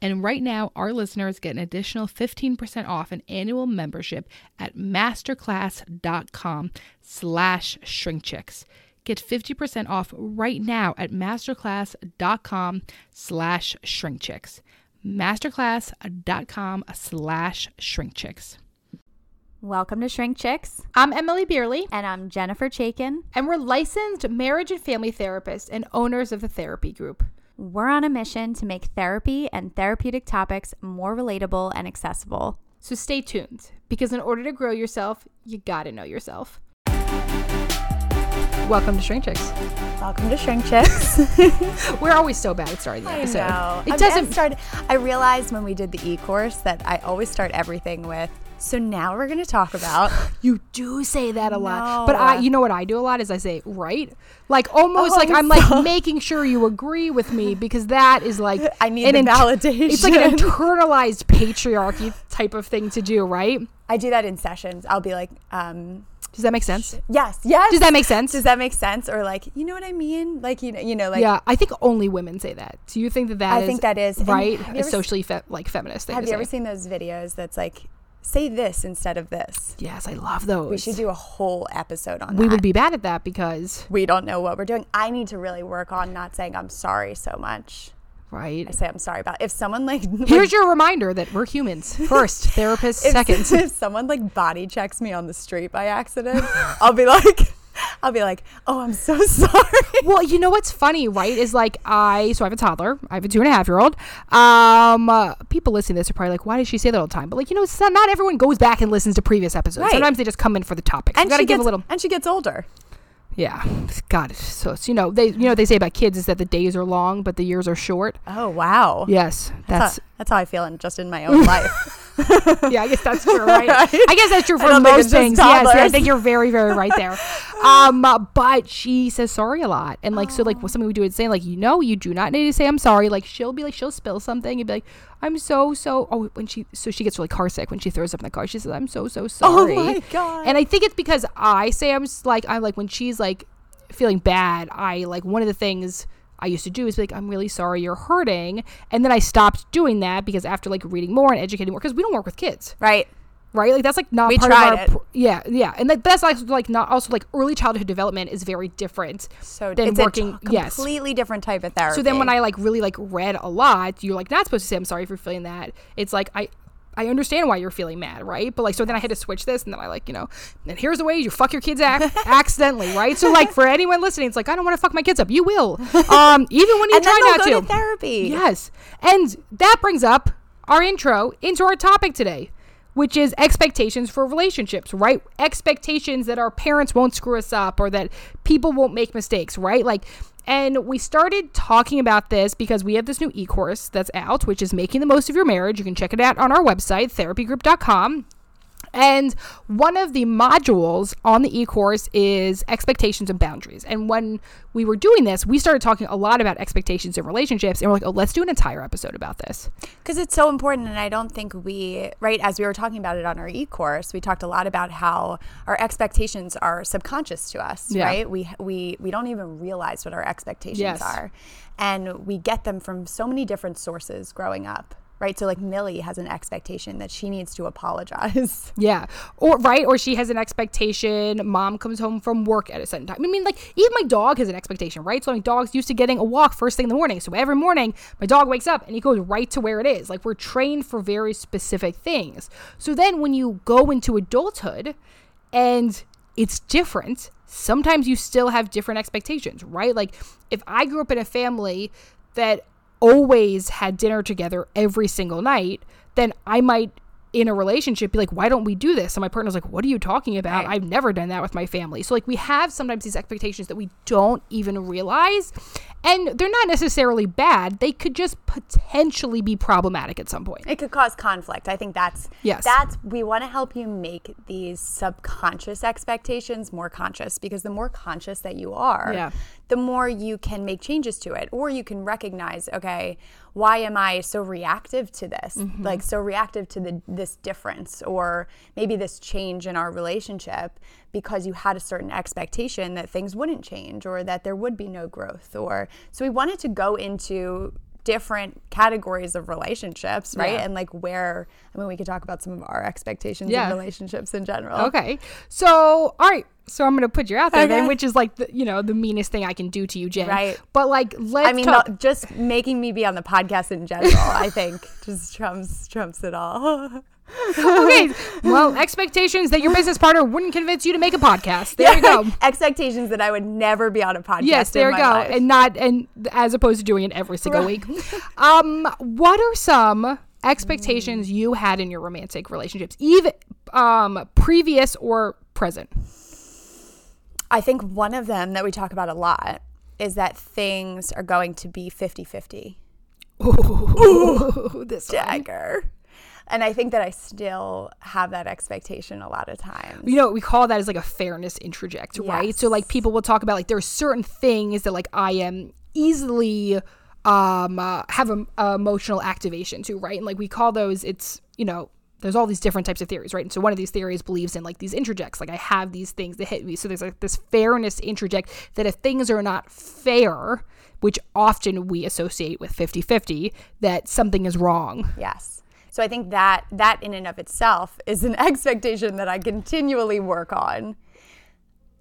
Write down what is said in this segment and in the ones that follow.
And right now, our listeners get an additional 15% off an annual membership at masterclass.com slash shrinkchicks. Get 50% off right now at masterclass.com slash shrinkchicks. Masterclass.com slash shrinkchicks. Welcome to Shrink Chicks. I'm Emmalee Bierly, And I'm Jennifer Chaikin. and we're licensed marriage and family therapists and owners of the therapy group. We're on a mission to make therapy and therapeutic topics more relatable and accessible. So stay tuned because in order to grow yourself, you gotta know yourself. Welcome to Shrink Chicks. Welcome to Shrink Chicks. We're always so bad at starting the episode. I episode. know. It I'm- doesn't. I, started, I realized when we did the e-course that I always start everything with, so now we're going to talk about. you do say that a lot, but I, you know what I do a lot is I say right, like almost Oh, like I'm like making sure you agree with me because that is like I need an int- validation. It's like an internalized patriarchy type of thing to do, right? I do that in sessions. I'll be like, um, Does that make sense? yes, yes. Does that make sense? Does that make sense? Or like, you know what I mean? Like, you know, you know, like, yeah, I think only women say that. Do you think that that I is think that is- right? A socially fe- like feminist thing. have you ever seen those videos that's like, say this instead of this? Yes, I love those. We should do a whole episode on that. We that. would be bad at that because we don't know what we're doing. I need to really work on not saying I'm sorry so much. right. I say I'm sorry about if someone like Here's your reminder that we're humans first, therapist if, second. if someone like body checks me on the street by accident, I'll be like I'll be like, "Oh, I'm so sorry." Well, you know what's funny, right? Is like I so I have a toddler. I have a two and a half year old. Um, uh, people listening to this are probably like, "Why does she say that all the time?" But like, you know, so not everyone goes back and listens to previous episodes. Right. Sometimes they just come in for the topic. And gotta she give gets a little. and she gets older. Yeah, God, so it's, you know they you know what they say about kids is that the days are long but the years are short. Oh, wow. Yes, That's that's how, I feel in just in my own life. yeah, I guess that's true, right? I guess that's true for most things. Yes, yeah, I think you're very, very right there. Um, but she says sorry a lot, and like so, like something we do is saying like, you know, you do not need to say I'm sorry. Like she'll be like, she'll spill something and be like, I'm so so. Oh, when she so she gets really car sick when she throws up in the car. She says, I'm so so sorry. Oh my God. And I think it's because I say I'm like I'm like when she's like feeling bad. I like one of the things. I used to do is be like, I'm really sorry you're hurting. And then I stopped doing that because after like reading more and educating more, because we don't work with kids right. right? Like that's like not We part tried of our it. pr- yeah, yeah, and like that's like like not also like early childhood development is very different So than it's working. a t- yes. completely different type of therapy. So then when I like really like read a lot, you're like not supposed to say I'm sorry for feeling that. It's like I. I understand why you're feeling mad, right? But like, so then I had to switch this, and then I like, you know, and here's the way you fuck your kids ac- accidentally, right? So like, for anyone listening, it's like I don't want to fuck my kids up. You will, um, even when you try not go to. to therapy. Yes. And that brings up our intro into our topic today, which is expectations for relationships, right? Expectations that our parents won't screw us up or that people won't make mistakes, right? Like, and we started talking about this because we have this new e course that's out, which is Making the Most of Your Marriage. You can check it out on our website, therapygroup.com. And one of the modules on the e course is expectations and boundaries. And when we were doing this, we started talking a lot about expectations and relationships. And we're like, oh, let's do an entire episode about this. Because it's so important. And I don't think we, right, as we were talking about it on our e course, we talked a lot about how our expectations are subconscious to us, Yeah. right? We, we, we don't even realize what our expectations Yes. are. And we get them from so many different sources growing up, right? So, like, Millie has an expectation that she needs to apologize. Yeah. Or right, or she has an expectation. Mom comes home from work at a certain time. I mean, like even my dog has an expectation, right? So my dog's used to getting a walk first thing in the morning. So every morning my dog wakes up and he goes right to where it is. Like we're trained for very specific things. So then when you go into adulthood and it's different, sometimes you still have different expectations, right? Like if I grew up in a family that always had dinner together every single night, then I might in a relationship be like, why don't we do this? And my partner's like, what are you talking about? Right. I've never done that with my family. So like we have sometimes these expectations that we don't even realize. And they're not necessarily bad. They could just potentially be problematic at some point. It could cause conflict. I think that's Yes. That's we want to help you make these subconscious expectations more conscious because the more conscious that you are, Yeah. the more you can make changes to it, or you can recognize, okay, why am I so reactive to this? Mm-hmm. Like so reactive to the this difference, or maybe this change in our relationship because you had a certain expectation that things wouldn't change or that there would be no growth or so we wanted to go into different categories of relationships right Yeah. and like where i mean we could talk about some of our expectations Yeah. in relationships in general Okay. So, all right. So I'm gonna put you out there then, which is like the you know the meanest thing I can do to you, Jen. Right. But like, let's i mean talk. no, just making me be on the podcast in general i think just trumps trumps it all okay. Well, expectations that your business partner wouldn't convince you to make a podcast. There you go. expectations that i would never be on a podcast Yes, there you go. life. And not and as opposed to doing it every single week. Um, what are some expectations you had in your romantic relationships, even um previous or present? I think one of them that we talk about a lot is that things are going to be 50 50. Ooh, this one. Dagger. And I think that I still have that expectation a lot of times. you know we call that as like a fairness introject right so like people will talk about like there are certain things that like i am easily um uh, have a, a emotional activation to right and like we call those it's you know there's all these different types of theories right and so one of these theories believes in like these introjects like i have these things that hit me so there's like this fairness introject that if things are not fair which often we associate with 50-50 that something is wrong Yes. So I think that that in and of itself is an expectation that I continually work on.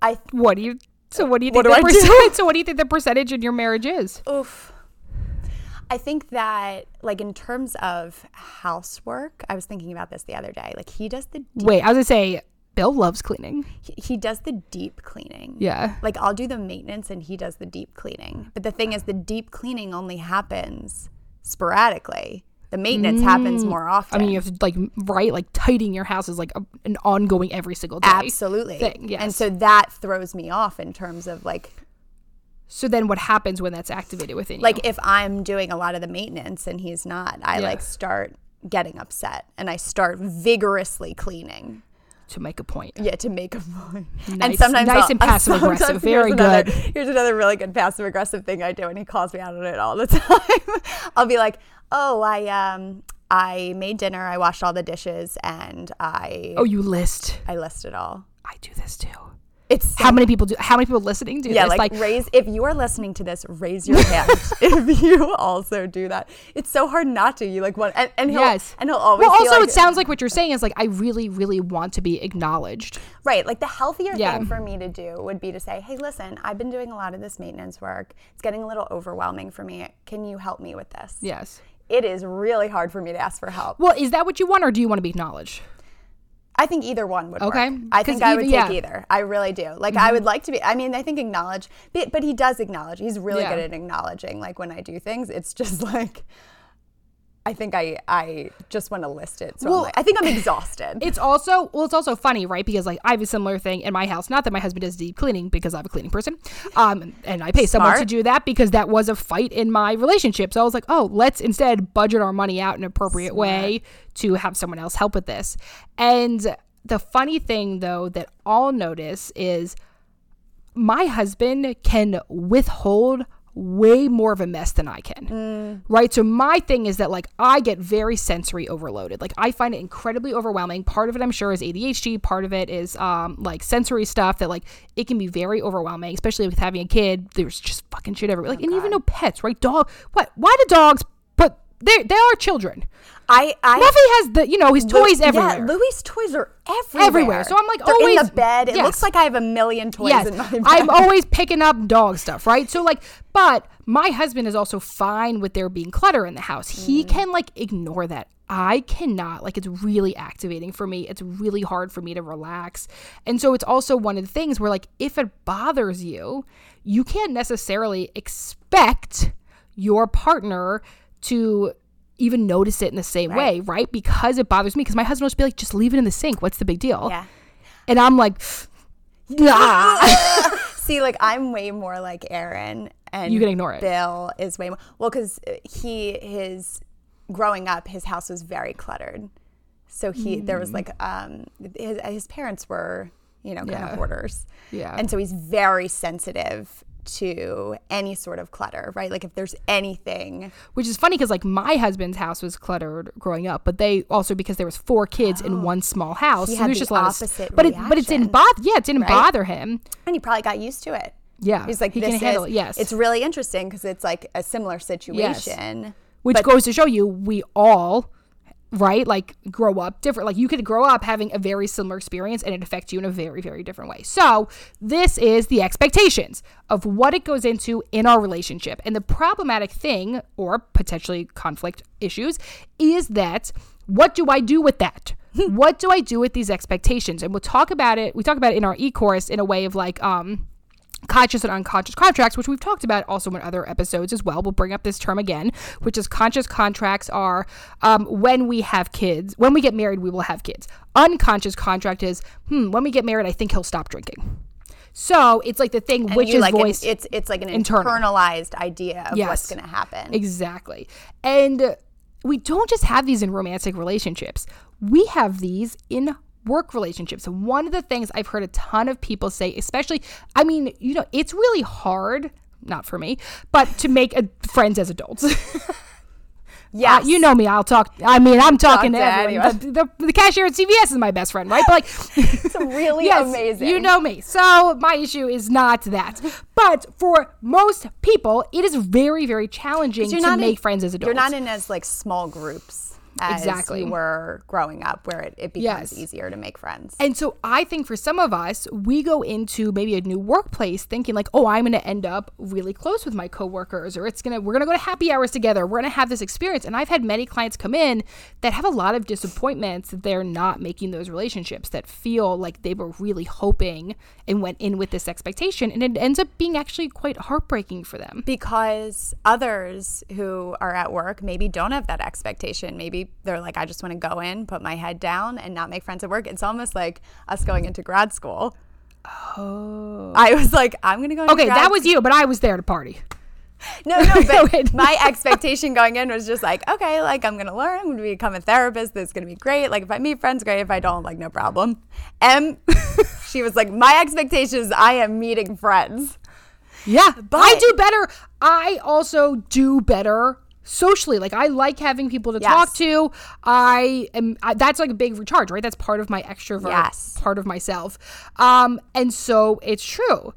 I what do you so what do you What think do the percentage so what do you think the percentage in your marriage is oof. I think that like in terms of housework, I was thinking about this the other day. Like he does the deep, Wait, I was gonna say Bill loves cleaning. he, he does the deep cleaning. Yeah. Like I'll do the maintenance and he does the deep cleaning. But the thing is the deep cleaning only happens sporadically. The maintenance happens more often. Mm. I mean, you have to like right, like tidying your house is like a, an ongoing every single day. absolutely. thing, yes. And so that throws me off in terms of like So then, what happens when that's activated within like you? Like if I'm doing a lot of the maintenance and he's not, I Yeah. like start getting upset and I start vigorously cleaning. to make a point. Yeah, to make a point. and Nice- sometimes nice I'll- and passive aggressive. Very here's another- good. Here's another really good passive aggressive thing I do, and he calls me out on it all the time. I'll be like, "Oh, I um, I made dinner. I washed all the dishes, and I Oh, you list. I list it all. I do this too. It's How many people do? How many people listening do yeah, this? like, raise if you are listening to this, raise your hand if you also do that. It's so hard not to. You like want and, and he'll yes, and he'll always Well, also, like, it sounds like what you're saying is like I really, really want to be acknowledged. Right. Like the healthier Yeah. thing for me to do would be to say, hey, listen, I've been doing a lot of this maintenance work. It's getting a little overwhelming for me. Can you help me with this? Yes. It is really hard for me to ask for help. Well, is that what you want, or do you want to be acknowledged? I think either one would Okay. work. I think I would take. Mm-hmm. either. I really do. Like I would like to be. I mean, I think acknowledge, but, but he does acknowledge. He's really Yeah. good at acknowledging. Like when I do things, it's just like. I think I I just want to list it. So Well, like, I think I'm exhausted. It's also well, it's also funny, right? Because like I have a similar thing in my house. Not that my husband does deep cleaning because I'm a cleaning person, um, and I pay someone to do that because that was a fight in my relationship. So I was like, oh, let's instead budget our money out in an appropriate way to have someone else help with this. And the funny thing though that I'll notice is my husband can withhold way more of a mess than I can. Mm. Right? So my thing is that like I get very sensory overloaded. Like I find it incredibly overwhelming. Part of it I'm sure is ADHD, part of it is um like sensory stuff that like it can be very overwhelming, especially with having a kid. There's just fucking shit everywhere. Like and even no pets, right? Dog what why do dogs they they are children. I, I Muffy has the you know his toys everywhere. Yeah, Louis' toys are everywhere. Everywhere. So I'm like They're in always- the bed. It yes. looks like I have a million toys yes, in my bed. I'm always picking up dog stuff, right? So like, but my husband is also fine with there being clutter in the house. He Mm. can like ignore that. I cannot. Like, it's really activating for me. It's really hard for me to relax. And so it's also one of the things where like, if it bothers you, you can't necessarily expect your partner to even notice it in the same way, right? Because it bothers me. Because my husband will just be like, just leave it in the sink. What's the big deal? Yeah. And I'm like, nah. See, like I'm way more like Aaron, and You can ignore it. Bill is way more well because he his growing up, his house was very cluttered. So he there was like um his his parents were you know kind Yeah. of hoarders, Yeah. and so he's very sensitive to any sort of clutter, right? Like if there's anything, which is funny because like my husband's house was cluttered growing up, but they also because there was four kids in one small house, Oh. He so had the just a lot of opposite but it but it didn't bother yeah it didn't Right? bother him and he probably got used to it. yeah He's like, he this can handle is, it yes It's really interesting because it's like a similar situation. which but- goes to show you we all right? Like grow up different like you could grow up having a very similar experience and it affects you in a very very different way. So this is the expectations of what it goes into in our relationship. And the problematic thing or potentially conflict issues is that what do i do with that? What do i do with these expectations? And we'll talk about it we talk about it in our e-course in a way of like um conscious and unconscious contracts, which we've talked about also in other episodes as well. We'll bring up this term again, which is conscious contracts are um, when we have kids, when we get married, we will have kids. Unconscious contract is, hmm, when we get married, I think he'll stop drinking. So it's like the thing And which you is like an- voiced it's it's like an internal. internalized idea of Yes. what's going to happen. Exactly. And we don't just have these in romantic relationships, we have these in work relationships. One of the things I've heard a ton of people say, especially, I mean, you know, it's really hard. Not for me, but to make a, friends as adults. Yeah, Uh, you know me. I'll talk. I mean, I'm talking to to everyone. The, the, the cashier at CVS is my best friend, right? But like, It's really yes, amazing. You know me. So my issue is not that. But for most people, it is very, very challenging to make in- friends as adults. You're not in as like small groups as Exactly. you were growing up, where it, it becomes Yes. easier to make friends. And so I think for some of us, we go into maybe a new workplace thinking like, oh, I'm going to end up really close with my coworkers, or it's gonna we're gonna go to happy hours together. We're gonna have this experience. And I've had many clients come in that have a lot of disappointments that they're not making those relationships that feel like they were really hoping and went in with this expectation, and it ends up being actually quite heartbreaking for them. because others who are at work maybe don't have that expectation. Maybe they're like, I just want to go in, put my head down, and not make friends at work. It's almost like us going into grad school. Oh. I was like, I'm going to go into Okay, that was you, but I was there to party. No, no, but my expectation going in was just like, okay, like I'm gonna learn, I'm gonna become a therapist. This is gonna be great. Like if I meet friends, great. If I don't, like no problem. M, she was like, my expectation is I am meeting friends. Yeah, I do better. I also do better socially. Like I like having people to talk to. I am. I, that's like a big recharge, right? That's part of my extrovert Yes. part of myself. Um, and so it's true.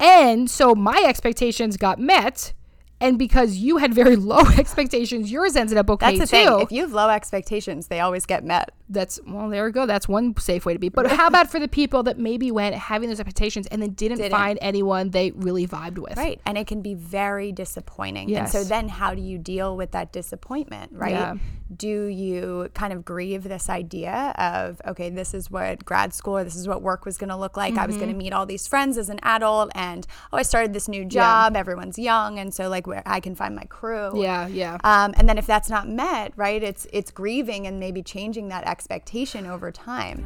And so my expectations got met. And because you had very low expectations, yours ended up okay That's the too. thing. If you have low expectations, they always get met. That's well, there we go. That's one safe way to be. But how about for the people that maybe went having those expectations and then didn't, Didn't. find anyone they really vibed with? Right. And it can be very disappointing. And so then how do you deal with that disappointment, right? Yeah. Do you kind of grieve this idea of, okay, this is what grad school or this is what work was going to look like. I was Mm-hmm. going to meet all these friends as an adult and, oh, I started this new job. Everyone's young. And so, like, where I can find my crew. Yeah, yeah. Um, and then if that's not met, right, it's it's grieving and maybe changing that expectation over time.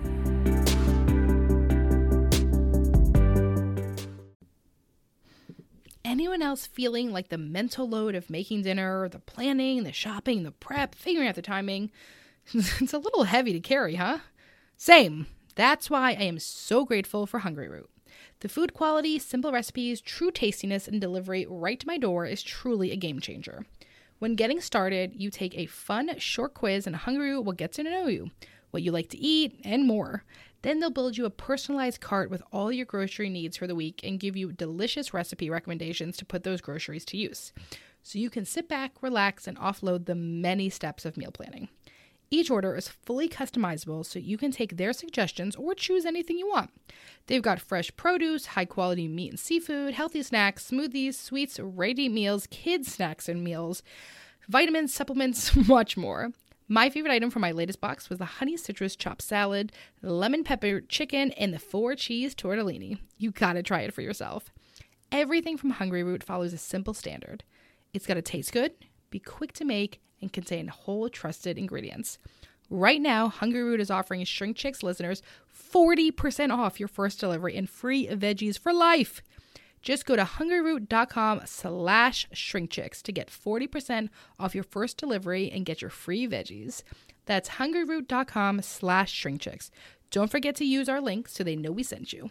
anyone else feeling like the mental load of making dinner, the planning, the shopping, the prep, figuring out the timing, it's a little heavy to carry, huh? Same. That's why I am so grateful for Hungryroot. The food quality, simple recipes, true tastiness, and delivery right to my door is truly a game changer. When getting started, you take a fun, short quiz, and Hungryroot will get to know you, what you like to eat, and more. Then they'll build you a personalized cart with all your grocery needs for the week and give you delicious recipe recommendations to put those groceries to use. So you can sit back, relax, and offload the many steps of meal planning. Each order is fully customizable so you can take their suggestions or choose anything you want. They've got fresh produce, high quality meat and seafood, healthy snacks, smoothies, sweets, ready meals, kids' snacks and meals, vitamins, supplements, much more. My favorite item from my latest box was the honey citrus chopped salad, lemon pepper chicken, and the four cheese tortellini. You gotta try it for yourself. Everything from Hungryroot follows a simple standard. It's gotta taste good, be quick to make, and contain whole trusted ingredients. Right now, Hungryroot is offering Shrink Chicks listeners 40% off your first delivery and free veggies for life. Just go to hungryroot.com slash shrinkchicks to get 40% off your first delivery and get your free veggies. That's hungryroot.com slash shrinkchicks. Don't forget to use our link so they know we sent you.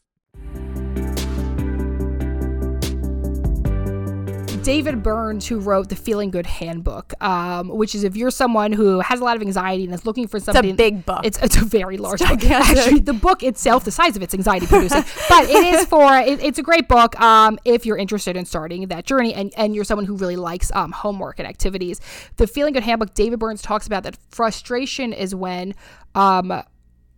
David Burns, who wrote the Feeling Good Handbook, um, which is if you're someone who has a lot of anxiety and is looking for something. It's a big book. It's, it's a very large book. Actually, the book itself, the size of it's anxiety producing, but it is for. It, it's a great book um, if you're interested in starting that journey and, and you're someone who really likes um, homework and activities. The Feeling Good Handbook, David Burns talks about that frustration is when. Um,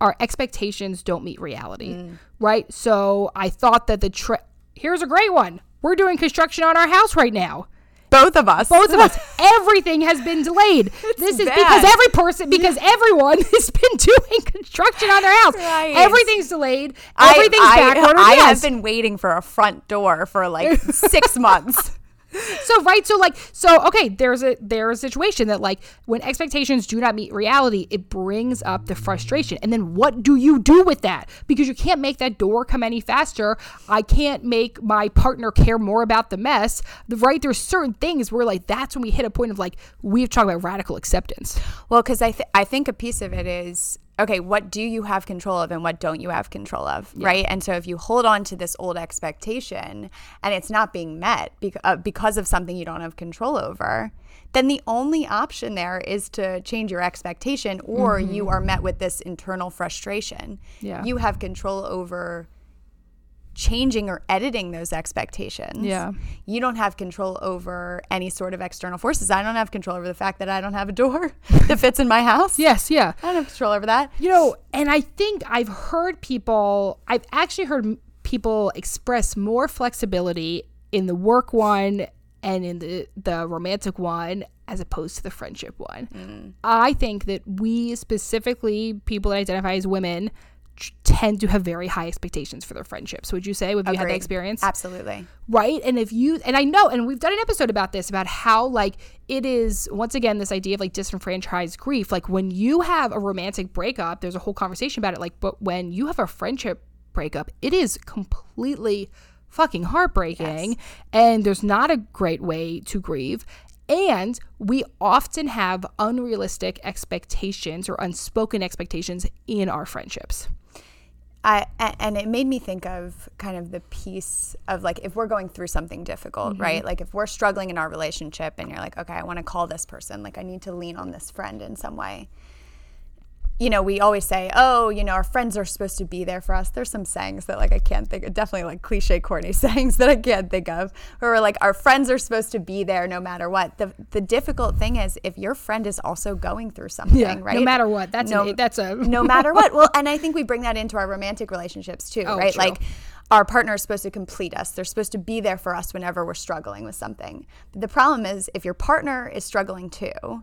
our expectations don't meet reality, mm. right? So I thought that the tra- here's a great one. We're doing construction on our house right now. Both of us. Both of us. Everything has been delayed. It's this is bad. because every person, because everyone has been doing construction on their house. Right. Everything's delayed. Everything's I. I, I yes. have been waiting for a front door for like six months. so right so like so okay there's a there's a situation that like when expectations do not meet reality it brings up the frustration. And then what do you do with that? Because you can't make that door come any faster. I can't make my partner care more about the mess. Right there's certain things where like that's when we hit a point of like we've talked about radical acceptance. Well, because I, th- I think a piece of it is okay, what do you have control of and what don't you have control of, right? And so if you hold on to this old expectation and it's not being met uh, because of something you don't have control over, then the only option there is to change your expectation or you are met with this internal frustration. Yeah. You have control over changing or editing those expectations. Yeah. You don't have control over any sort of external forces. I don't have control over the fact that I don't have a door that fits in my house. yes yeah I don't have control over that. You know, and I think I've heard people, I've actually heard people express more flexibility in the work one and in the, the romantic one as opposed to the friendship one. Mm. I think that we specifically, people that identify as women, tend to have very high expectations for their friendships. Would you say? Have you had that experience? Absolutely. right and if you and i know and we've done an episode about this about how like it is once again this idea of like disenfranchised grief like when you have a romantic breakup there's a whole conversation about it like but when you have a friendship breakup it is completely fucking heartbreaking and there's not a great way to grieve. And we often have unrealistic expectations or unspoken expectations in our friendships. I, and it made me think of kind of the piece of like if we're going through something difficult, right? Mm-hmm. Like if we're struggling in our relationship and you're like, okay, I want to call this person, like I need to lean on this friend in some way. You know, we always say, oh, you know, our friends are supposed to be there for us. There's some sayings that like I can't think of, definitely like cliche, corny sayings that I can't think of, where we're like, our friends are supposed to be there no matter what. The the difficult thing is if your friend is also going through something, right? No matter what. That's No- a, that's a no matter what. Well, and I think we bring that into our romantic relationships too, Oh, right? true. Like our partner is supposed to complete us. They're supposed to be there for us whenever we're struggling with something. But The problem is if your partner is struggling too,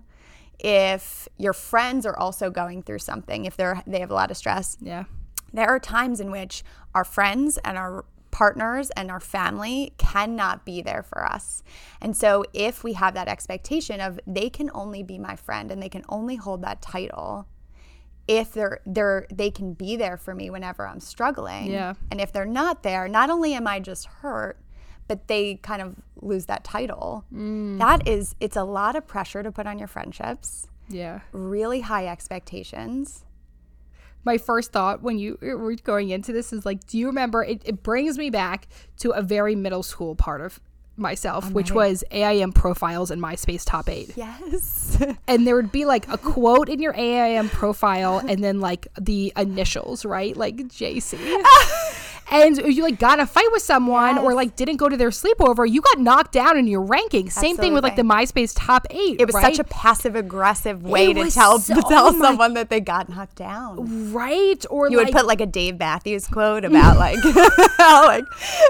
if your friends are also going through something, if they're they have a lot of stress, yeah. there are times in which our friends and our partners and our family cannot be there for us. And so if we have that expectation of they can only be my friend and they can only hold that title if they're they're they can be there for me whenever I'm struggling. Yeah. And if they're not there, not only am I just hurt, but they kind of lose that title. Mm. That is it's a lot of pressure to put on your friendships. Yeah. Really high expectations. my first thought when you were going into this is like, do you remember? It, it brings me back to a very middle school part of myself, which was AIM profiles and MySpace top eight. Yes. And there would be like a quote in your AIM profile and then like the initials, right? Like JC. and you like got in a fight with someone or like didn't go to their sleepover, you got knocked down in your ranking. Same thing with like the MySpace top eight. It was right? such a passive aggressive way It to tell so- to tell oh someone that they got knocked down. right. Or You like, would put like a Dave Matthews quote about like how like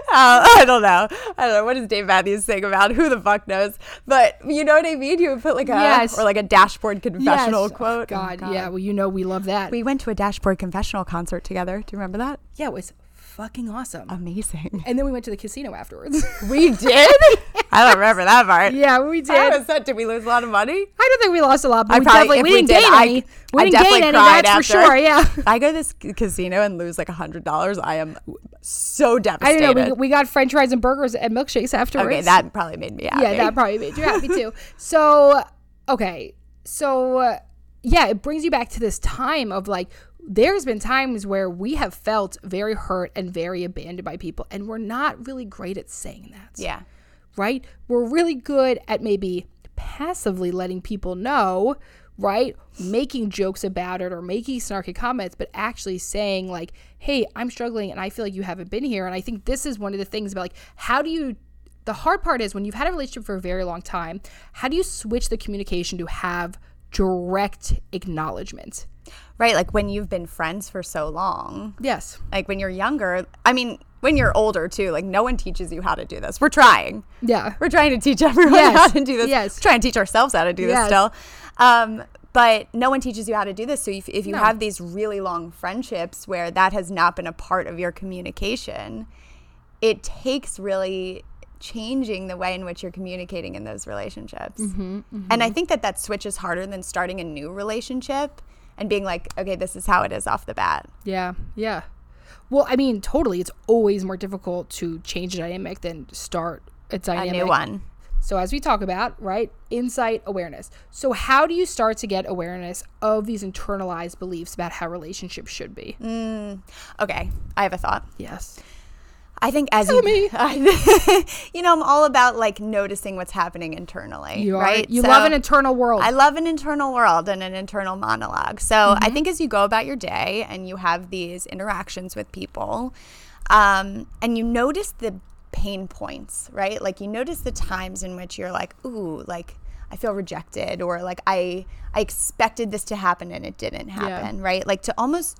how, I don't know I don't know what does Dave Matthews sing about who the fuck knows but you know what I mean you would put like a Yes. or like a dashboard confessional Yes. Oh, quote Oh, God, yeah. Well, you know we love that. we went to a dashboard confessional concert together do you remember that yeah, it was fucking awesome. amazing and then we went to the casino afterwards. we did I don't remember that part yeah, we did. Was said did we lose a lot of money I don't think we lost a lot, but I we probably- definitely we we didn't did, gain I- any. We I didn't definitely gain any. That's for sure. Yeah. I go to this casino and lose like a hundred dollars, I am so devastated. I don't know. We, we got French fries and burgers and milkshakes afterwards. okay, that probably made me happy. yeah, that probably made you happy too. So, okay, so uh, yeah, it brings you back to this time of like, there's been times where we have felt very hurt and very abandoned by people, and we're not really great at saying that. yeah, right? We're really good at maybe passively letting people know, right? Making jokes about it or making snarky comments, but actually saying, like, hey, I'm struggling and I feel like you haven't been here. And I think this is one of the things about like, how do you. The hard part is when you've had a relationship for a very long time, how do you switch the communication to have direct acknowledgement? Right. Like when you've been friends for so long, Yes. like when you're younger. I mean, when you're older too. Like no one teaches you how to do this. We're trying. Yeah. We're trying to teach everyone Yes. how to do this. Yes. We're trying to teach ourselves how to do this still. Um, but no one teaches you how to do this. So if, if you No. have these really long friendships where that has not been a part of your communication, it takes really changing the way in which you're communicating in those relationships. Mm-hmm, And I think that that switch is harder than starting a new relationship and being like, okay, this is how it is off the bat. Yeah, yeah. Well, I mean, totally. It's always more difficult to change a dynamic than start a dynamic. A new one. So, as we talk about, right, insight awareness. So, how do you start to get awareness of these internalized beliefs about how relationships should be? Mm. Okay, I have a thought. Yes. I think as Tell you, me. I, you know, I'm all about like noticing what's happening internally. You are. right? You So love an internal world. I love an internal world and an internal monologue. So I think as you go about your day and you have these interactions with people, um, and you notice the pain points, right? Like you notice the times in which you're like, ooh, like I feel rejected, or like I I expected this to happen and it didn't happen, right? Like to almost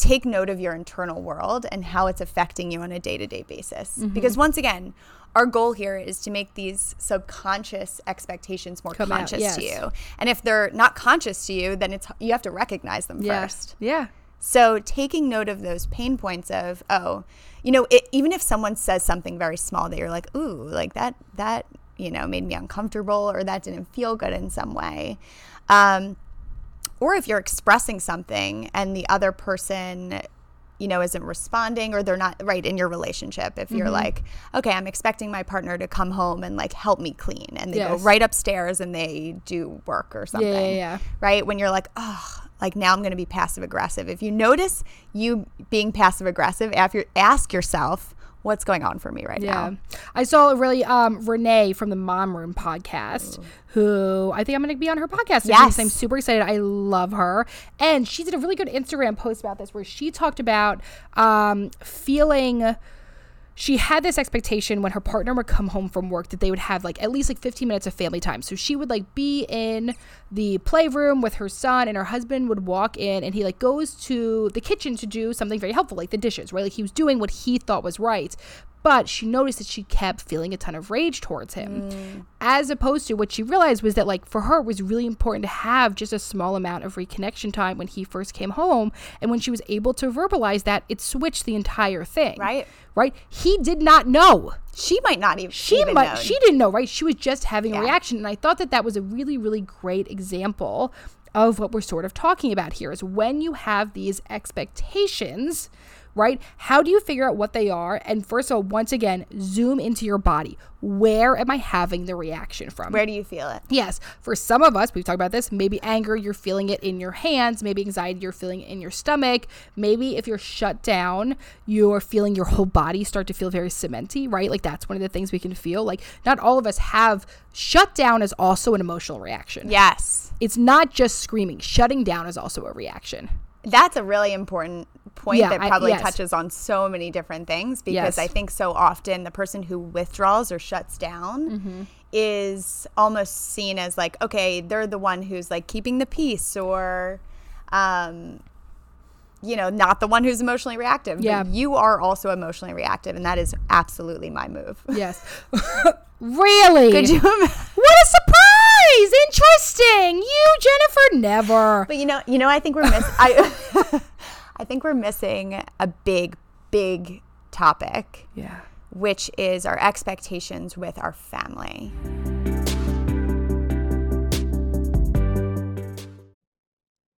take note of your internal world and how it's affecting you on a day-to-day basis Mm-hmm. because once again our goal here is to make these subconscious expectations more Come out, conscious yes. to you and if they're not conscious to you then it's you have to recognize them yeah. first Yeah. so taking note of those pain points of oh you know it, even if someone says something very small that you're like ooh like that that you know made me uncomfortable or that didn't feel good in some way um, or if you're expressing something and the other person you know, isn't responding or they're not right in your relationship. If you're Mm-hmm. like, okay, I'm expecting my partner to come home and like help me clean and they go right upstairs and they do work or something. yeah, yeah. Right? When you're like, oh, like now I'm going to be passive aggressive. If you notice you being passive aggressive, after ask yourself, what's going on for me right Yeah. now? I saw a really um Renee from the Mom Room podcast who I think I'm going to be on her podcast. Yes. I'm super excited. I love her. And she did a really good Instagram post about this where she talked about um feeling she had this expectation when her partner would come home from work that they would have like at least like 15 minutes of family time. So she would like be in the playroom with her son and her husband would walk in and he like goes to the kitchen to do something very helpful like the dishes, right? Like he was doing what he thought was right. But she noticed that she kept feeling a ton of rage towards him. Mm. As opposed to what she realized was that like for her it was really important to have just a small amount of reconnection time when he first came home and when she was able to verbalize that it switched the entire thing Right. Right? He did not know. She might not even. She even might. known. She didn't know, right? She was just having a reaction, and I thought that that was a really, really great example of what we're sort of talking about here. Is when you have these expectations, right? How do you figure out what they are? And first of all, once again, zoom into your body. Where am I having the reaction from? Where do you feel it? Yes, for some of us, we've talked about this. Maybe anger, you're feeling it in your hands. Maybe anxiety, you're feeling it in your stomach. Maybe if you're shut down, you're feeling your whole body start to feel very cementy, right? Like that's one of the things we can feel. Like not all of us have shut down is also an emotional reaction. Yes. It's not just screaming. Shutting down is also a reaction. That's a really important point Yeah, that I- probably yes. touches on so many different things because Yes. I think so often the person who withdraws or shuts down Mm-hmm. is almost seen as like, okay, they're the one who's like keeping the peace or, um, you know, not the one who's emotionally reactive. Yeah. But you are also emotionally reactive, and that is absolutely my move. Yes. really? Could you imagine? what a surprise! Interesting. You, Jennifer, never. But you know, you know, I think we're miss- I, I think we're missing a big, big topic, yeah. which is our expectations with our family.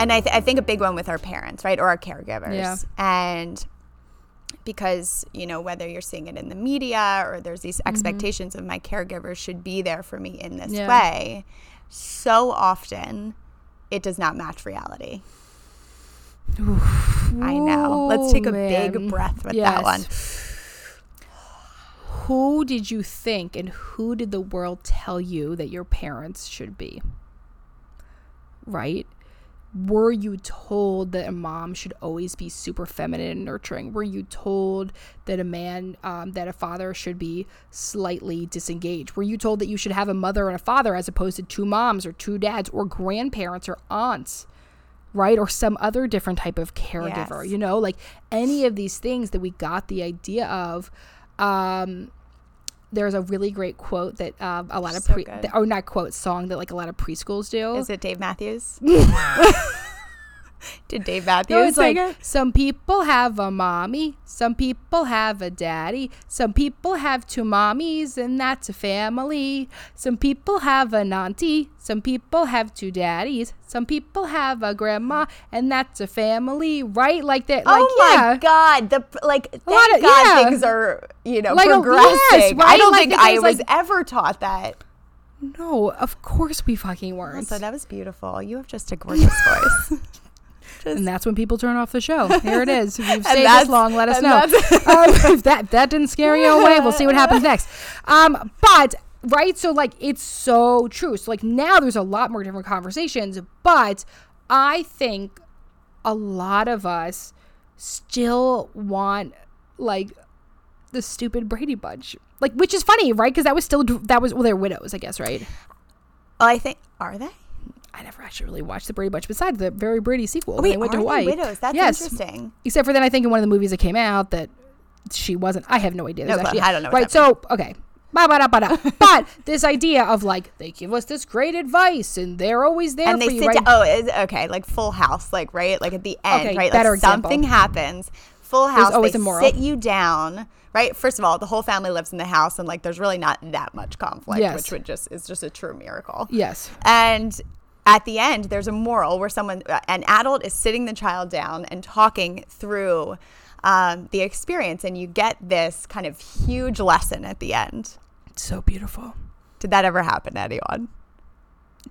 And I, th- I think a big one with our parents right or our caregivers Yeah. and because you know whether you're seeing it in the media or there's these mm-hmm. expectations of my caregivers should be there for me in this Yeah. way so often it does not match reality i know let's take a man. big breath with Yes. that one Who did you think and who did the world tell you that your parents should be? Right? Were you told that a mom should always be super feminine and nurturing? Were you told that a man, um, that a father should be slightly disengaged? Were you told that you should have a mother and a father as opposed to two moms or two dads or grandparents or aunts? right? Or some other different type of caregiver, Yes. you know, like any of these things that we got the idea of. Um, there's a really great quote that um, a lot of So pre, good. or not quote song that like a lot of preschools do. is it dave matthews did dave matthews No, it's like it? some people have a mommy, some people have a daddy, some people have two mommies, and that's a family. Some people have an auntie, some people have two daddies, some people have a grandma, and that's a family, right? Like that. Oh like, oh yeah. my god! The like, thank lot of- God yeah. things are you know Like, oh, progressing. yes, I don't Like, think I was like- ever taught that. No, of course we fucking weren't. So that was beautiful. You have just a gorgeous voice. And that's when people turn off the show. Here it is. If you've stayed this long, let us know. um, if that that didn't scare you away, we'll see what happens next. Um, but right, so like it's so true. So like now there's a lot more different conversations, but I think a lot of us still want like the stupid Brady Bunch. Like, which is funny, right? Because that was still that was well, they're widows, I guess, right? I think are they? I never actually really watched the Brady Bunch besides the very Brady sequel. when Wait, they went to Hawaii. widows? That's Yes. interesting. Except for then, I think in one of the movies that came out that she wasn't. I have no idea. No There's actually- I don't know Right. So okay. But this idea of like they give us this great advice and they're always there And for they you, sit right? down. Oh, is, okay, like Full House, like right, like at the end, Okay, right? better like example. something happens. Full House. always they a moral. sit you down. Right. First of all, the whole family lives in the house, and like there's really not that much conflict, Yes. which would just is just a true miracle. yes. And at the end, there's a moral where someone, uh, an adult, is sitting the child down and talking through um, the experience, and you get this kind of huge lesson at the end. It's so beautiful. Did that ever happen to anyone?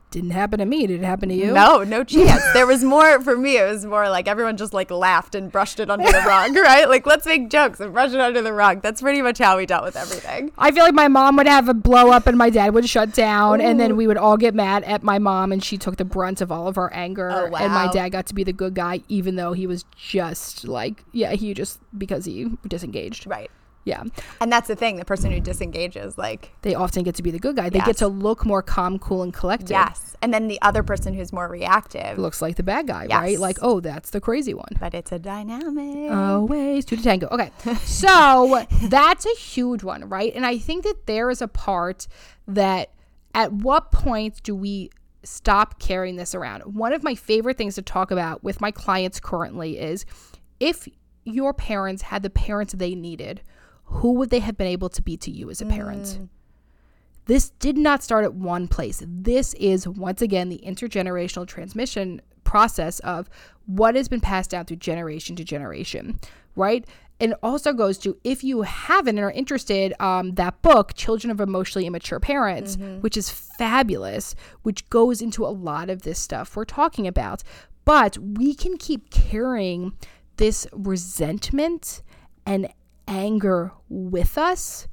Didn't happen to me. Did it happen to you? No, no chance. there was more for me. It was more like everyone just like laughed and brushed it under the rug, right? Like let's make jokes and brush it under the rug. That's pretty much how we dealt with everything. I feel like my mom would have a blow up and my dad would shut down, and then we would all get mad at my mom, and she took the brunt of all of our anger. Oh, wow. And my dad got to be the good guy, even though he was just like, yeah, he just because he disengaged. Right. Yeah. And that's the thing. The person who disengages, like They often get to be the good guy. They get to look more calm, cool, and collected. yes, and then the other person who's more reactive. Looks like the bad guy, right? Like, oh, that's the crazy one. But it's a dynamic. Always to the tango. Okay. So that's a huge one, right? And I think that there is a part that at what point do we stop carrying this around? One of my favorite things to talk about with my clients currently is if your parents had the parents they needed, who would they have been able to be to you as a parent? This did not start at one place. This is once again the intergenerational transmission process of what has been passed down through generation to generation, right? And also goes to if you haven't and are interested, um, that book, Children of Emotionally Immature Parents, which is fabulous, which goes into a lot of this stuff we're talking about. But we can keep carrying this resentment and anger with us.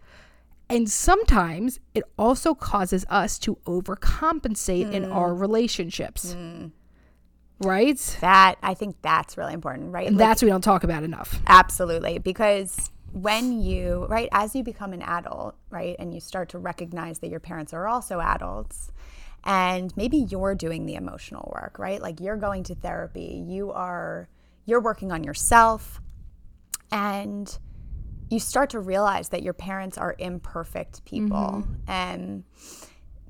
And sometimes it also causes us to overcompensate in our hmm. relationships. Hmm. Right? that I think that's really important, right? And Like, that's we don't talk about enough. Absolutely. Because when you, right, as you become an adult, right, and you start to recognize that your parents are also adults, and maybe you're doing the emotional work, right? Like you're going to therapy, you are, you're working on yourself and you start to realize that your parents are imperfect people. Mm-hmm. And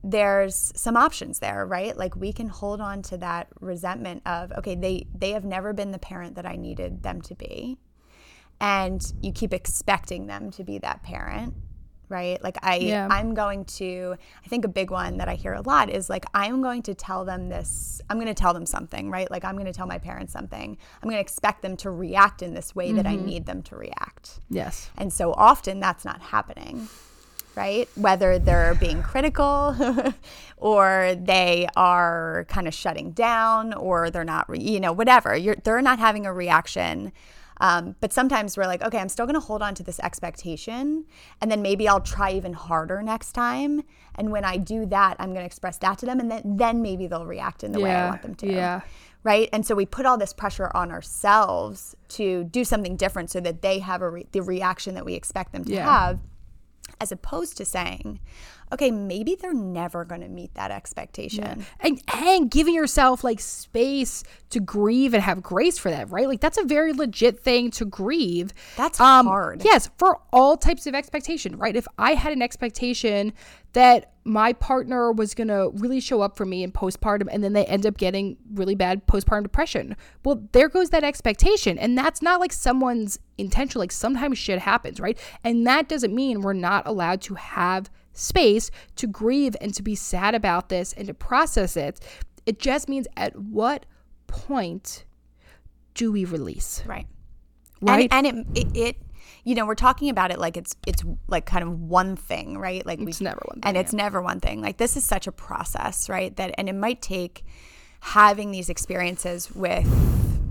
there's some options there right? Like we can hold on to that resentment of okay they they have never been the parent that i needed them to be. And you keep expecting them to be that parent right like i Yeah. i'm going to i think a big one that i hear a lot is like i'm going to tell them this i'm going to tell them something right like i'm going to tell my parents something i'm going to expect them to react in this way that i mm-hmm. need them to react Yes. and so often that's not happening, right? Whether they're being critical or they are kind of shutting down or they're not, re- you know, whatever. You're, they're not having a reaction. Um, but sometimes we're like, okay, I'm still going to hold on to this expectation. And then maybe I'll try even harder next time. And when I do that, I'm going to express that to them. And then, then maybe they'll react in the way I want them to yeah. right? And so we put all this pressure on ourselves to do something different so that they have a re- the reaction that we expect them to Yeah. have, as opposed to saying, okay, maybe they're never going to meet that expectation. and and giving yourself like space to grieve and have grace for that, right? Like that's a very legit thing to grieve. That's um, hard. Yes, for all types of expectation, right? If I had an expectation that my partner was gonna really show up for me in postpartum and then they end up getting really bad postpartum depression, well, there goes that expectation. And that's not like someone's intention. Like sometimes shit happens, right? And that doesn't mean we're not allowed to have space to grieve and to be sad about this and to process it. It just means at what point do we release? Right. Right. And, and it, it, it, you know, we're talking about it like it's it's like kind of one thing, right? Like It's never one and thing, it's never one thing. Like this is such a process, right? That and it might take having these experiences with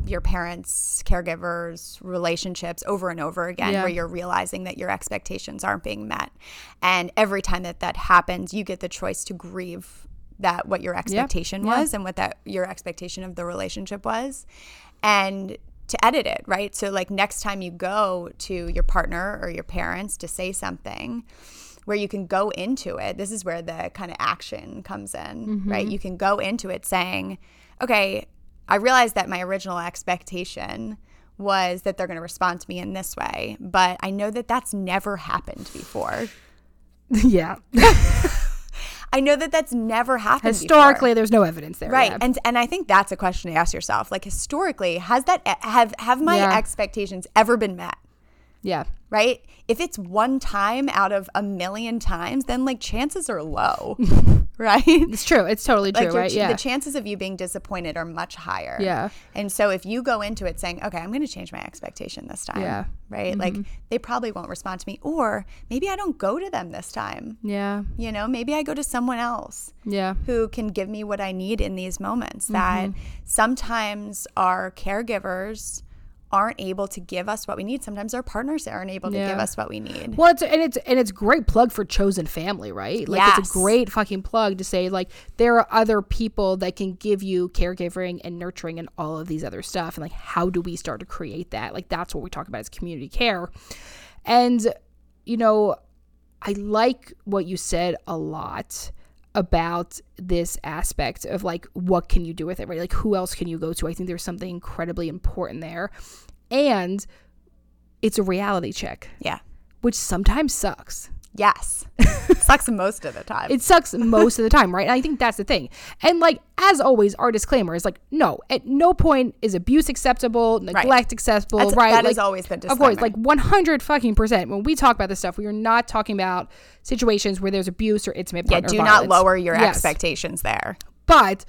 your parents, caregivers, relationships over and over again, Yeah. where you're realizing that your expectations aren't being met, and every time that that happens, you get the choice to grieve that what your expectation Yeah. was and what that your expectation of the relationship was, and to edit it, right? So like next time you go to your partner or your parents to say something where you can go into it, this is where the kind of action comes in, right? Mm-hmm. You can go into it saying, "Okay, I realized that my original expectation was that they're going to respond to me in this way, but I know that that's never happened before. yeah. I know that that's never happened before. Historically, there's no evidence there. right yeah. and and i think that's a question to ask yourself like historically has that have have my Yeah. expectations ever been met yeah. right if it's one time out of a million times then like chances are low right It's true. It's totally true, like right? Yeah. the chances of you being disappointed are much higher Yeah. and so if you go into it saying okay i'm going to change my expectation this time Yeah. right like they probably won't respond to me or maybe i don't go to them this time yeah. you know maybe i go to someone else Yeah. who can give me what I need in these moments. That Mm-hmm. sometimes our caregivers aren't able to give us what we need. Sometimes our partners aren't able to give us what we need. Well, it's and it's and it's great plug for chosen family, right? Like it's a great fucking plug to say like there are other people that can give you caregiving and nurturing and all of these other stuff, and like how do we start to create that? Like that's what we talk about as community care, and you know, I like what you said a lot about this aspect of like what can you do with it right? Like who else can you go to? I think there's something incredibly important there. And it's a reality check Yeah. which sometimes sucks Yes. Sucks most of the time. it sucks most of the time right and i think that's the thing and like as always our disclaimer is like no at no point is abuse acceptable neglect acceptable That's- right that like, is always the of course like 100 fucking percent when we talk about this stuff we are not talking about situations where there's abuse or intimate yeah, do not lower your Yes. expectations there. But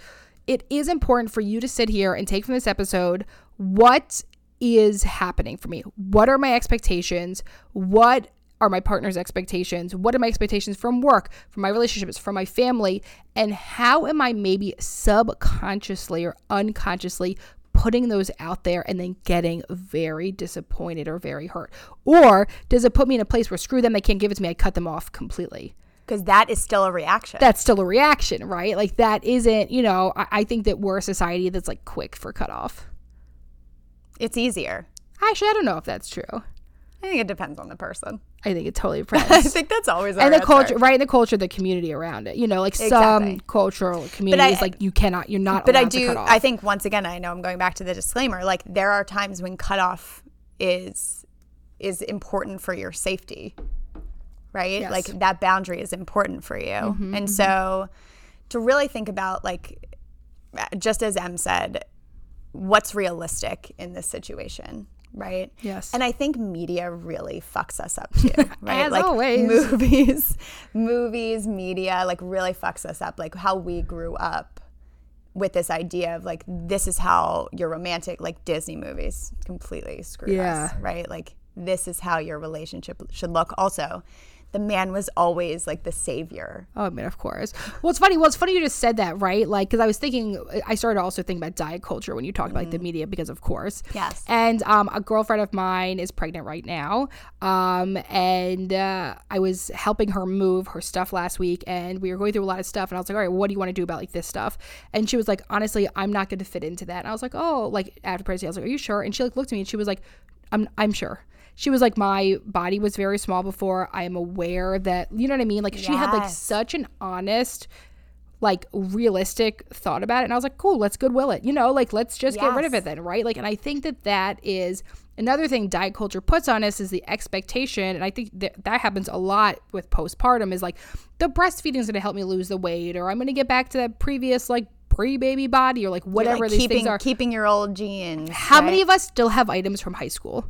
it is important for you to sit here and take from this episode what is happening for me. What are my expectations? What are my partner's expectations? What are my expectations from work, from my relationships, from my family? And how am I maybe subconsciously or unconsciously putting those out there and then getting very disappointed or very hurt? Or does it put me in a place where screw them, they can't give it to me, I cut them off completely? Because that is still a reaction. that's still a reaction, right? Like that isn't, you know, I, I think that we're a society that's like quick for cutoff. it's easier. Actually, I don't know if that's true. I think it depends on the person. I think it totally I think that's always and the answer. culture, right? The culture, the community around it. You know, like some cultural communities, like you cannot, you're not. But I do. I think once again, I know I'm going back to the disclaimer. Like there are times when cutoff is is important for your safety, right? Yes. Like that boundary is important for you, mm-hmm, and mm-hmm. so to really think about like uh, just as Em said, what's realistic in this situation, right? Yes. And I think media really fucks us up too, right? As like always. movies, movies, media, like really fucks us up. Like how we grew up with this idea of like this is how your romantic, like Disney movies, completely screwed Yeah. us, right? Like this is how your relationship should look. Also, the man was always like the savior. Oh, I mean, of course. Well, it's funny. Well, it's funny you just said that, right? Like, because I was thinking, I started also thinking about diet culture when you talked about like, the media, because of course. Yes. And um, a girlfriend of mine is pregnant right now. Um, and uh, I was helping her move her stuff last week, and we were going through a lot of stuff. And I was like, all right, what do you want to do about like this stuff? And she was like, honestly, I'm not going to fit into that. And I was like, oh, like after pregnancy, I was like, are you sure? And she like looked at me and she was like, I'm, I'm sure. She was like, my body was very small before. I am aware that, you know what I mean? Like, she had like such an honest, like realistic thought about it. And i was like cool let's goodwill it. You know like let's just get rid of it then right? Like and i think that that is another thing diet culture puts on us is the expectation. And i think that that happens a lot with postpartum is like the breastfeeding is going to help me lose the weight or i'm going to get back to that previous like pre-baby body or like whatever like these keeping things are. keeping your old jeans. how many of us still have items from high school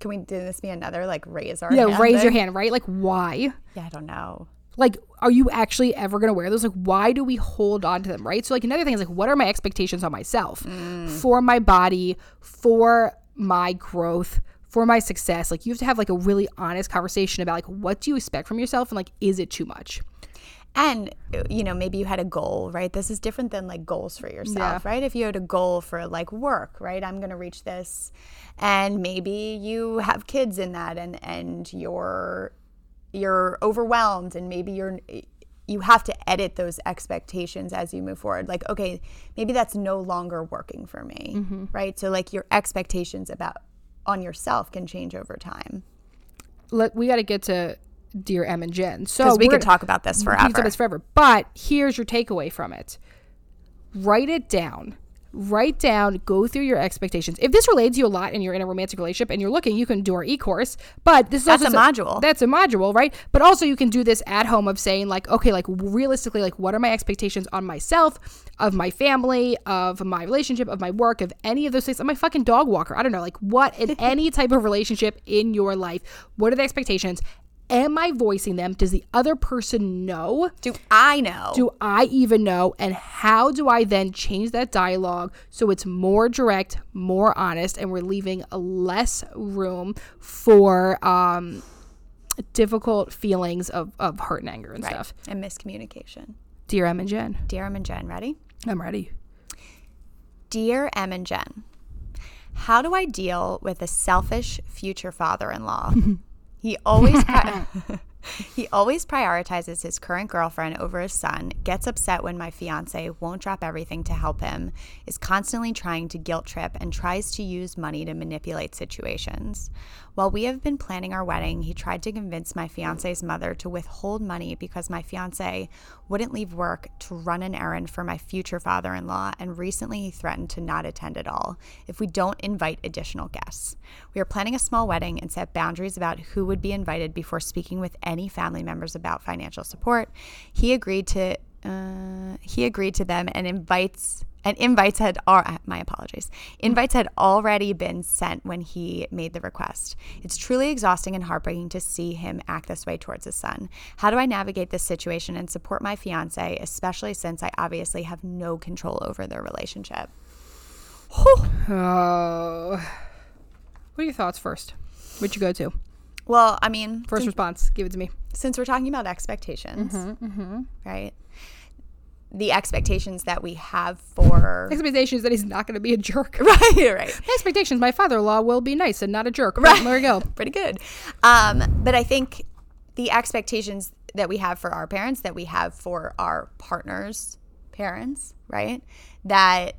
Can we do this be another like raise our yeah raise your hand right? Like why? Yeah, I don't know. like are you actually ever going to wear those? Like why do we hold on to them right? So like another thing is like what are my expectations on myself? Mm. For my body for my growth for my success like you have to have like a really honest conversation about like what do you expect from yourself and like is it too much And you know, maybe you had a goal, right? This is different than like goals for yourself, right? If you had a goal for like work, right? I'm going to reach this. And maybe you have kids in that and and you're you're overwhelmed and maybe you're you have to edit those expectations as you move forward. Like, okay, maybe that's no longer working for me, mm-hmm. right? So like your expectations about on yourself can change over time. Let, we got to get to dear em and jen so we could talk about this we can forever. do this forever. But here's your takeaway from it. Write it down. Write down, go through your expectations. If this relates to you a lot and you're in a romantic relationship and you're looking, you can do our e-course. But this is That's also a module. That's a module, right? But also you can do this at home of saying like, okay, like realistically, like what are my expectations on myself, of my family, of my relationship, of my work, of any of those things. I'm my fucking dog walker. I don't know, like what in any type of relationship in your life, what are the expectations? Am I voicing them? Does the other person know? do I know? do I even know? And how do I then change that dialogue so it's more direct, more honest, and we're leaving less room for um, difficult feelings of, of hurt and anger and right. stuff? And miscommunication. Dear Em and Jen, Dear Em and Jen, ready? I'm ready. Dear Em and Jen, how do I deal with a selfish future father-in-law? he always pri- he always prioritizes his current girlfriend over his son, gets upset when my fiance won't drop everything to help him, is constantly trying to guilt trip and tries to use money to manipulate situations. While we have been planning our wedding, he tried to convince my fiance's mother to withhold money because my fiance wouldn't leave work to run an errand for my future father in law, and recently he threatened to not attend at all if we don't invite additional guests. We are planning a small wedding and set boundaries about who would be invited before speaking with any family members about financial support. He agreed to uh, he agreed to them and invites and invites had are my apologies invites had already been sent when he made the request it's truly exhausting and heartbreaking to see him act this way towards his son how do i navigate this situation and support my fiance especially since i obviously have no control over their relationship Oh. What are your thoughts first? Where'd you go to? Well i mean First since, response. Give it to me. since we're talking about expectations right the expectations that we have for Expectations that he's not going to be a jerk. right right Expectations my father in law will be nice and not a jerk. Right. There you go. pretty good. Um, but I think the expectations that we have for our parents, that we have for our partners' parents, right? That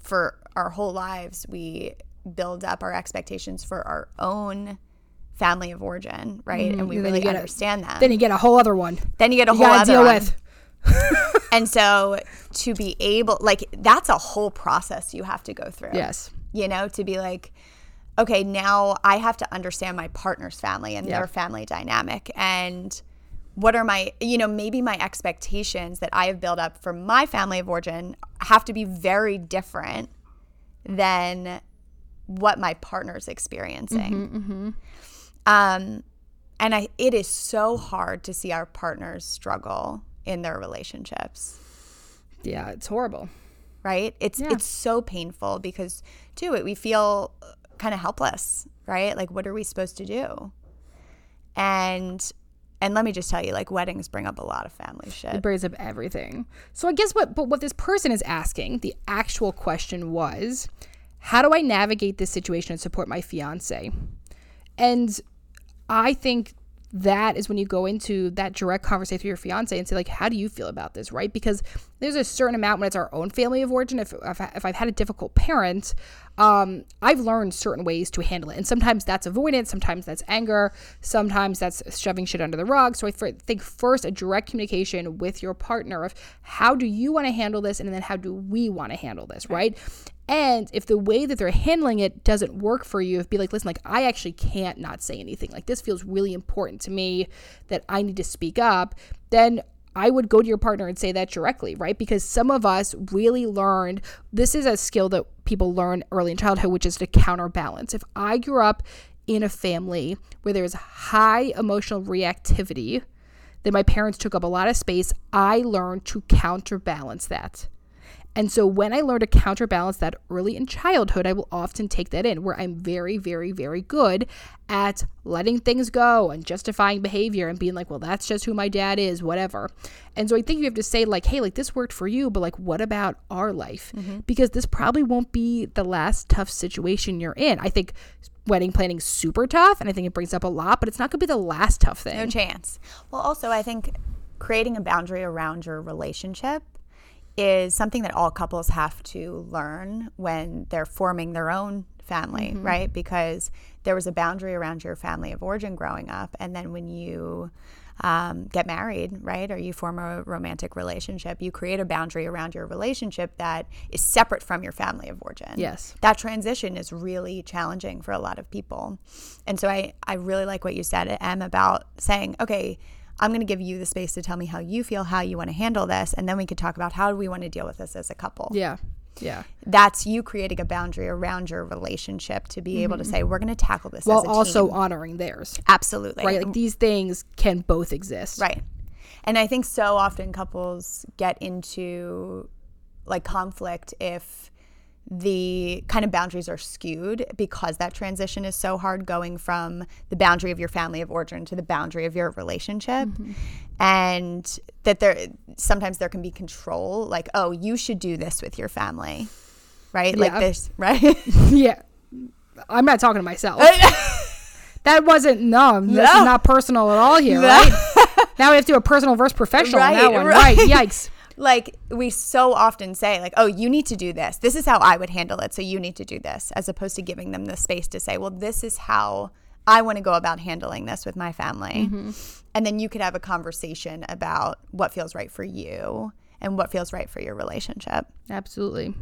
for our whole lives we build up our expectations for our own family of origin, right? And mm-hmm. we and really get a- understand that. Then you get a whole other one. Then you get a You whole other deal one. with. And so to be able, like, that's a whole process you have to go through. Yes. You know, to be like, okay, now I have to understand my partner's family and Yeah. their family dynamic. And what are my, you know, maybe my expectations that I have built up for my family of origin have to be very different than what my partner's experiencing. Mm-hmm, mm-hmm. Um, and I, it is so hard to see our partners struggle in their relationships Yeah, it's horrible. right it's Yeah. it's so painful because too it we feel kind of helpless right like what are we supposed to do and and let me just tell you like weddings bring up a lot of family shit It brings up everything. So I guess what but what this person is asking, the actual question was, how do I navigate this situation and support my fiance? And I think that is when you go into that direct conversation with your fiance and say like how do you feel about this right? Because there's a certain amount when it's our own family of origin. If, if, if i've had a difficult parent um, i've learned certain ways to handle it. And sometimes that's avoidance sometimes that's anger sometimes that's shoving shit under the rug. So i think first a direct communication with your partner of how do you want to handle this and then how do we want to handle this right and if the way that they're handling it doesn't work for you, if be like, listen, like I actually can't not say anything. Like this feels really important to me that I need to speak up, then I would go to your partner and say that directly, right? Because some of us really learned this is a skill that people learn early in childhood, which is to counterbalance. If I grew up in a family where there's high emotional reactivity, then my parents took up a lot of space. I learned to counterbalance that. And so when I learn to counterbalance that early in childhood, I will often take that in where I'm very, very, very good at letting things go and justifying behavior and being like, well, that's just who my dad is, whatever. And so I think you have to say, like, hey, like this worked for you, but like, what about our life? Mm-hmm. Because this probably won't be the last tough situation you're in. I think wedding planning super tough and I think it brings up a lot, but it's not gonna be the last tough thing. no chance well also i think creating a boundary around your relationship is something that all couples have to learn when they're forming their own family, right? Because there was a boundary around your family of origin growing up. And then when you um, get married, right, or you form a romantic relationship, you create a boundary around your relationship that is separate from your family of origin. Yes. That transition is really challenging for a lot of people. And so I, I really like what you said, Em, about saying, okay, I'm going to give you the space to tell me how you feel, how you want to handle this, and then we could talk about how do we want to deal with this as a couple. Yeah. Yeah. That's you creating a boundary around your relationship to be able to mm-hmm. say, we're going to tackle this While as a also team. honoring theirs. Absolutely. Right. Like these things can both exist. Right. And I think so often couples get into like conflict if the kind of boundaries are skewed because that transition is so hard going from the boundary of your family of origin to the boundary of your relationship mm-hmm. and that there sometimes there can be control like oh you should do this with your family right like this right yeah. I'm not talking to myself. that wasn't no, this No. is not personal at all here, right? now we have to do a personal versus professional on that one. right. Right. Yikes. Like we so often say like oh you need to do this this is how i would handle it so you need to do this as opposed to giving them the space to say well this is how i want to go about handling this with my family Mm-hmm. and then you could have a conversation about what feels right for you and what feels right for your relationship Absolutely.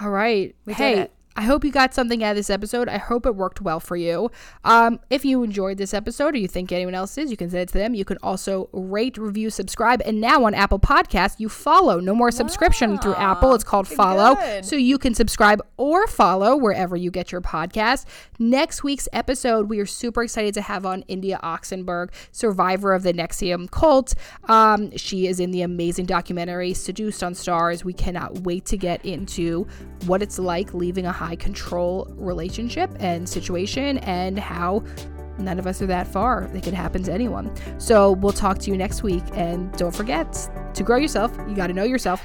All right. We did hey, it. I hope you got something out of this episode. I hope it worked well for you. Um, if you enjoyed this episode or you think anyone else is, you can send it to them. You can also rate, review, subscribe. And now on Apple Podcasts, you follow. No more subscription through Apple. It's called follow. good. So you can subscribe or follow wherever you get your podcast. Next week's episode, we are super excited to have on India Oxenberg, survivor of the NXIVM cult. Um, she is in the amazing documentary Seduced on Starz. We cannot wait to get into what it's like leaving a high control relationship and situation and how none of us are that far. It could happen to anyone. So we'll talk to you next week. And don't forget to grow yourself, you got to know yourself.